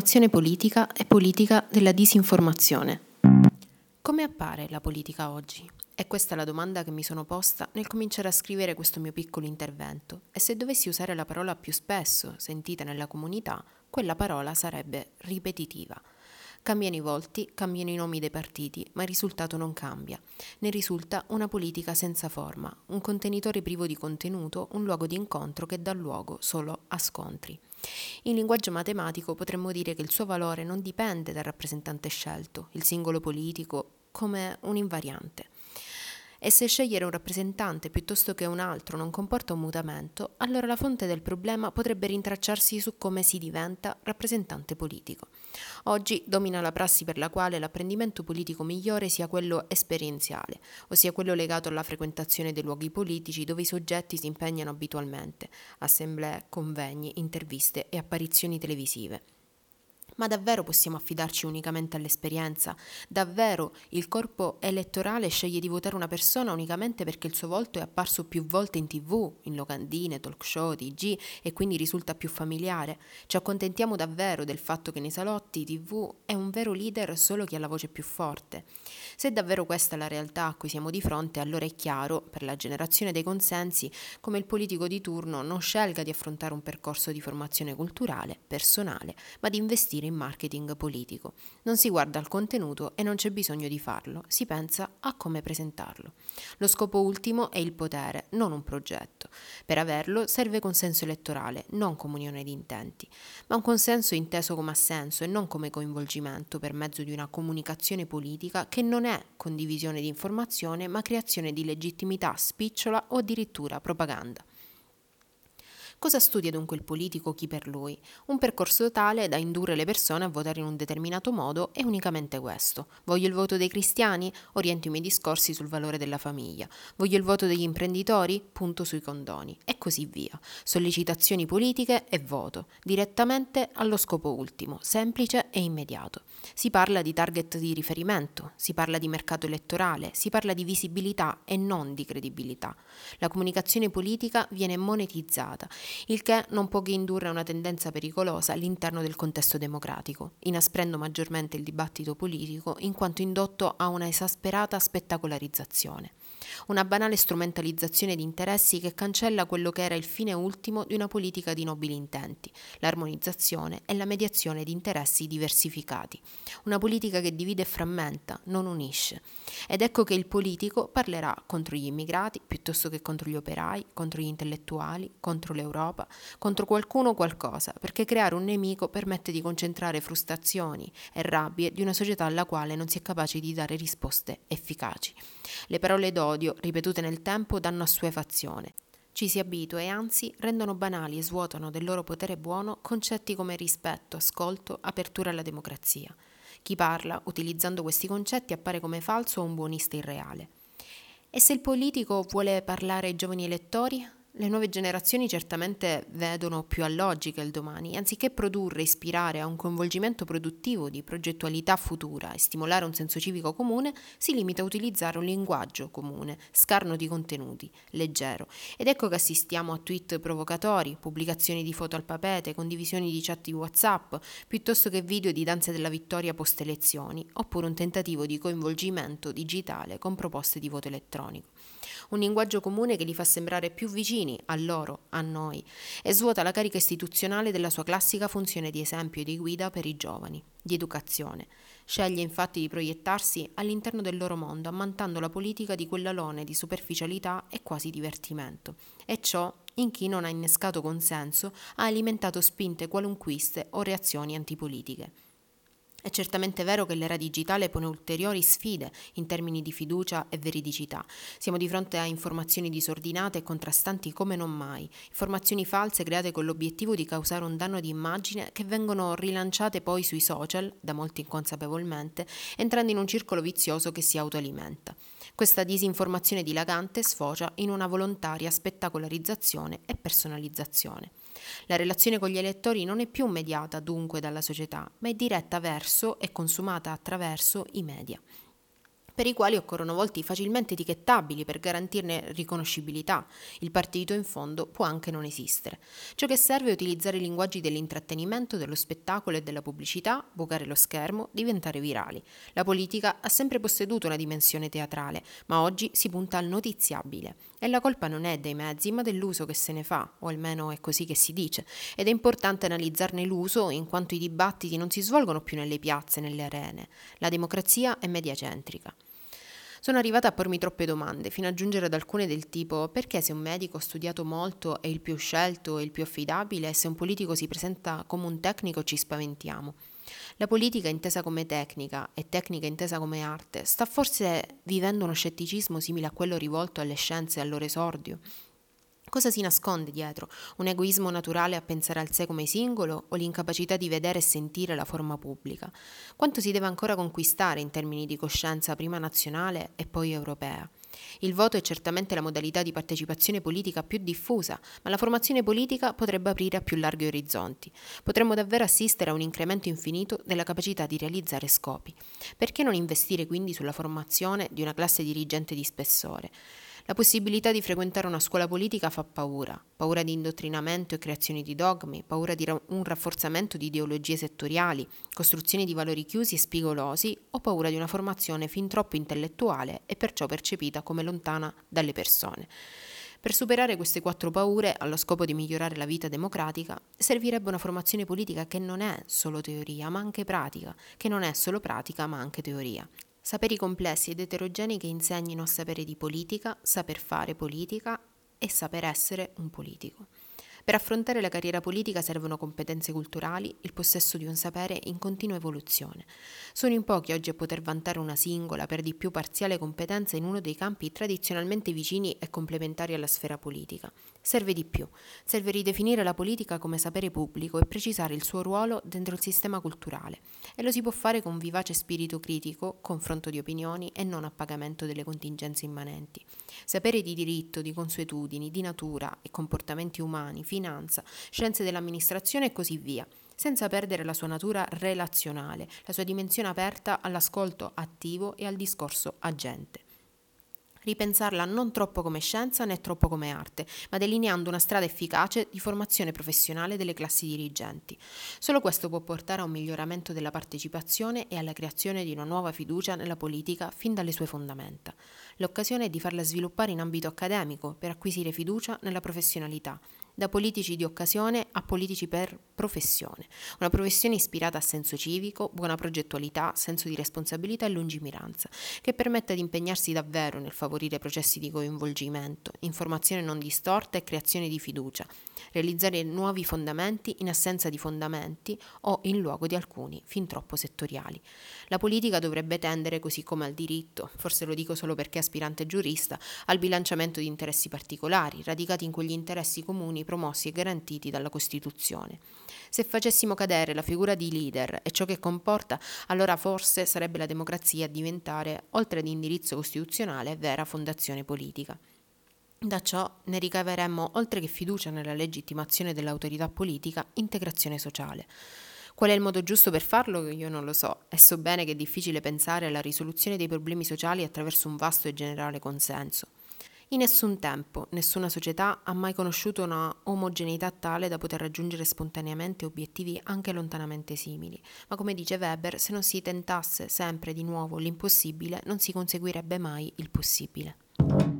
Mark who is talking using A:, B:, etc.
A: Informazione politica e politica della disinformazione. Come appare la politica oggi? È questa la domanda che mi sono posta nel cominciare a scrivere questo mio piccolo intervento e se dovessi usare la parola più spesso sentita nella comunità, quella parola sarebbe ripetitiva. Cambiano i volti, cambiano i nomi dei partiti, ma il risultato non cambia. Ne risulta una politica senza forma, un contenitore privo di contenuto, un luogo di incontro che dà luogo solo a scontri. In linguaggio matematico potremmo dire che il suo valore non dipende dal rappresentante scelto, il singolo politico, come un invariante. E se scegliere un rappresentante piuttosto che un altro non comporta un mutamento, allora la fonte del problema potrebbe rintracciarsi su come si diventa rappresentante politico. Oggi domina la prassi per la quale l'apprendimento politico migliore sia quello esperienziale, ossia quello legato alla frequentazione dei luoghi politici dove i soggetti si impegnano abitualmente, assemblee, convegni, interviste e apparizioni televisive. Ma davvero possiamo affidarci unicamente all'esperienza? Davvero il corpo elettorale sceglie di votare una persona unicamente perché il suo volto è apparso più volte in tv, in locandine, talk show, TG e quindi risulta più familiare? Ci accontentiamo davvero del fatto che nei salotti tv è un vero leader solo chi ha la voce più forte? Se davvero questa è la realtà a cui siamo di fronte, allora è chiaro, per la generazione dei consensi, come il politico di turno non scelga di affrontare un percorso di formazione culturale, personale, ma di investire in marketing politico. Non si guarda al contenuto e non c'è bisogno di farlo, si pensa a come presentarlo. Lo scopo ultimo è il potere, non un progetto. Per averlo serve consenso elettorale, non comunione di intenti, ma un consenso inteso come assenso e non come coinvolgimento per mezzo di una comunicazione politica che non è condivisione di informazione, ma creazione di legittimità spicciola o addirittura propaganda. Cosa studia dunque il politico chi per lui? Un percorso tale da indurre le persone a votare in un determinato modo e unicamente questo. Voglio il voto dei cristiani? Oriento i miei discorsi sul valore della famiglia. Voglio il voto degli imprenditori? Punto sui condoni. E così via. Sollecitazioni politiche e voto, direttamente allo scopo ultimo, semplice e immediato. Si parla di target di riferimento, si parla di mercato elettorale, si parla di visibilità e non di credibilità. La comunicazione politica viene monetizzata il che non può che indurre a una tendenza pericolosa all'interno del contesto democratico, inasprendo maggiormente il dibattito politico in quanto indotto a una esasperata spettacolarizzazione una banale strumentalizzazione di interessi che cancella quello che era il fine ultimo di una politica di nobili intenti, l'armonizzazione e la mediazione di interessi diversificati. Una politica che divide e frammenta, non unisce. Ed ecco che il politico parlerà contro gli immigrati piuttosto che contro gli operai, contro gli intellettuali, contro l'Europa, contro qualcuno o qualcosa, perché creare un nemico permette di concentrare frustrazioni e rabbie di una società alla quale non si è capaci di dare risposte efficaci. Le parole d'odio, ripetute nel tempo, danno assuefazione. Ci si abitua e anzi rendono banali e svuotano del loro potere buono concetti come rispetto, ascolto, apertura alla democrazia. Chi parla, utilizzando questi concetti, appare come falso o un buonista irreale. E se il politico vuole parlare ai giovani elettori? Le nuove generazioni certamente vedono più a logica il domani, anziché produrre e ispirare a un coinvolgimento produttivo di progettualità futura e stimolare un senso civico comune, si limita a utilizzare un linguaggio comune, scarno di contenuti, leggero. Ed ecco che assistiamo a tweet provocatori, pubblicazioni di foto al papete, condivisioni di chat di WhatsApp, piuttosto che video di danze della vittoria post elezioni, oppure un tentativo di coinvolgimento digitale con proposte di voto elettronico un linguaggio comune che li fa sembrare più vicini a loro, a noi, e svuota la carica istituzionale della sua classica funzione di esempio e di guida per i giovani, di educazione. Sceglie infatti di proiettarsi all'interno del loro mondo, ammantando la politica di quell'alone di superficialità e quasi divertimento. E ciò, in chi non ha innescato consenso, ha alimentato spinte qualunquiste o reazioni antipolitiche. È certamente vero che l'era digitale pone ulteriori sfide in termini di fiducia e veridicità. Siamo di fronte a informazioni disordinate e contrastanti come non mai, informazioni false create con l'obiettivo di causare un danno di immagine che vengono rilanciate poi sui social, da molti inconsapevolmente, entrando in un circolo vizioso che si autoalimenta. Questa disinformazione dilagante sfocia in una volontaria spettacolarizzazione e personalizzazione. La relazione con gli elettori non è più mediata dunque dalla società, ma è diretta verso e consumata attraverso i media. Per i quali occorrono volti facilmente etichettabili per garantirne riconoscibilità. Il partito in fondo può anche non esistere. Ciò che serve è utilizzare i linguaggi dell'intrattenimento, dello spettacolo e della pubblicità, bucare lo schermo, diventare virali. La politica ha sempre posseduto una dimensione teatrale, ma oggi si punta al notiziabile. E la colpa non è dei mezzi, ma dell'uso che se ne fa, o almeno è così che si dice. Ed è importante analizzarne l'uso in quanto i dibattiti non si svolgono più nelle piazze, nelle arene. La democrazia è mediacentrica. Sono arrivata a pormi troppe domande, fino a giungere ad alcune del tipo perché se un medico studiato molto è il più scelto e il più affidabile e se un politico si presenta come un tecnico ci spaventiamo. La politica intesa come tecnica e tecnica intesa come arte sta forse vivendo uno scetticismo simile a quello rivolto alle scienze al loro esordio? Cosa si nasconde dietro? Un egoismo naturale a pensare al sé come singolo o l'incapacità di vedere e sentire la forma pubblica? Quanto si deve ancora conquistare in termini di coscienza prima nazionale e poi europea? Il voto è certamente la modalità di partecipazione politica più diffusa, ma la formazione politica potrebbe aprire a più larghi orizzonti. Potremmo davvero assistere a un incremento infinito della capacità di realizzare scopi. Perché non investire quindi sulla formazione di una classe dirigente di spessore? La possibilità di frequentare una scuola politica fa paura, paura di indottrinamento e creazione di dogmi, paura di un rafforzamento di ideologie settoriali, costruzione di valori chiusi e spigolosi o paura di una formazione fin troppo intellettuale e perciò percepita come lontana dalle persone. Per superare queste quattro paure, allo scopo di migliorare la vita democratica, servirebbe una formazione politica che non è solo teoria, ma anche pratica, che non è solo pratica, ma anche teoria. Saperi complessi ed eterogenei che insegnino a sapere di politica, saper fare politica e saper essere un politico. Per affrontare la carriera politica servono competenze culturali, il possesso di un sapere in continua evoluzione. Sono in pochi oggi a poter vantare una singola, per di più parziale competenza in uno dei campi tradizionalmente vicini e complementari alla sfera politica. Serve di più, serve ridefinire la politica come sapere pubblico e precisare il suo ruolo dentro il sistema culturale. E lo si può fare con vivace spirito critico, confronto di opinioni e non appagamento delle contingenze immanenti. Sapere di diritto, di consuetudini, di natura e comportamenti umani, finanza, scienze dell'amministrazione e così via, senza perdere la sua natura relazionale, la sua dimensione aperta all'ascolto attivo e al discorso agente ripensarla non troppo come scienza né troppo come arte, ma delineando una strada efficace di formazione professionale delle classi dirigenti. Solo questo può portare a un miglioramento della partecipazione e alla creazione di una nuova fiducia nella politica fin dalle sue fondamenta. L'occasione è di farla sviluppare in ambito accademico per acquisire fiducia nella professionalità da politici di occasione a politici per professione. Una professione ispirata a senso civico, buona progettualità, senso di responsabilità e lungimiranza, che permetta di impegnarsi davvero nel favorire processi di coinvolgimento, informazione non distorta e creazione di fiducia, realizzare nuovi fondamenti in assenza di fondamenti o in luogo di alcuni fin troppo settoriali. La politica dovrebbe tendere, così come al diritto, forse lo dico solo perché aspirante giurista, al bilanciamento di interessi particolari, radicati in quegli interessi comuni promossi e garantiti dalla Costituzione. Se facessimo cadere la figura di leader e ciò che comporta, allora forse sarebbe la democrazia a diventare, oltre ad indirizzo costituzionale, vera fondazione politica. Da ciò ne ricaveremmo, oltre che fiducia nella legittimazione dell'autorità politica, integrazione sociale. Qual è il modo giusto per farlo? Io non lo so e so bene che è difficile pensare alla risoluzione dei problemi sociali attraverso un vasto e generale consenso. In nessun tempo, nessuna società ha mai conosciuto una omogeneità tale da poter raggiungere spontaneamente obiettivi anche lontanamente simili, ma come dice Weber, se non si tentasse sempre di nuovo l'impossibile, non si conseguirebbe mai il possibile.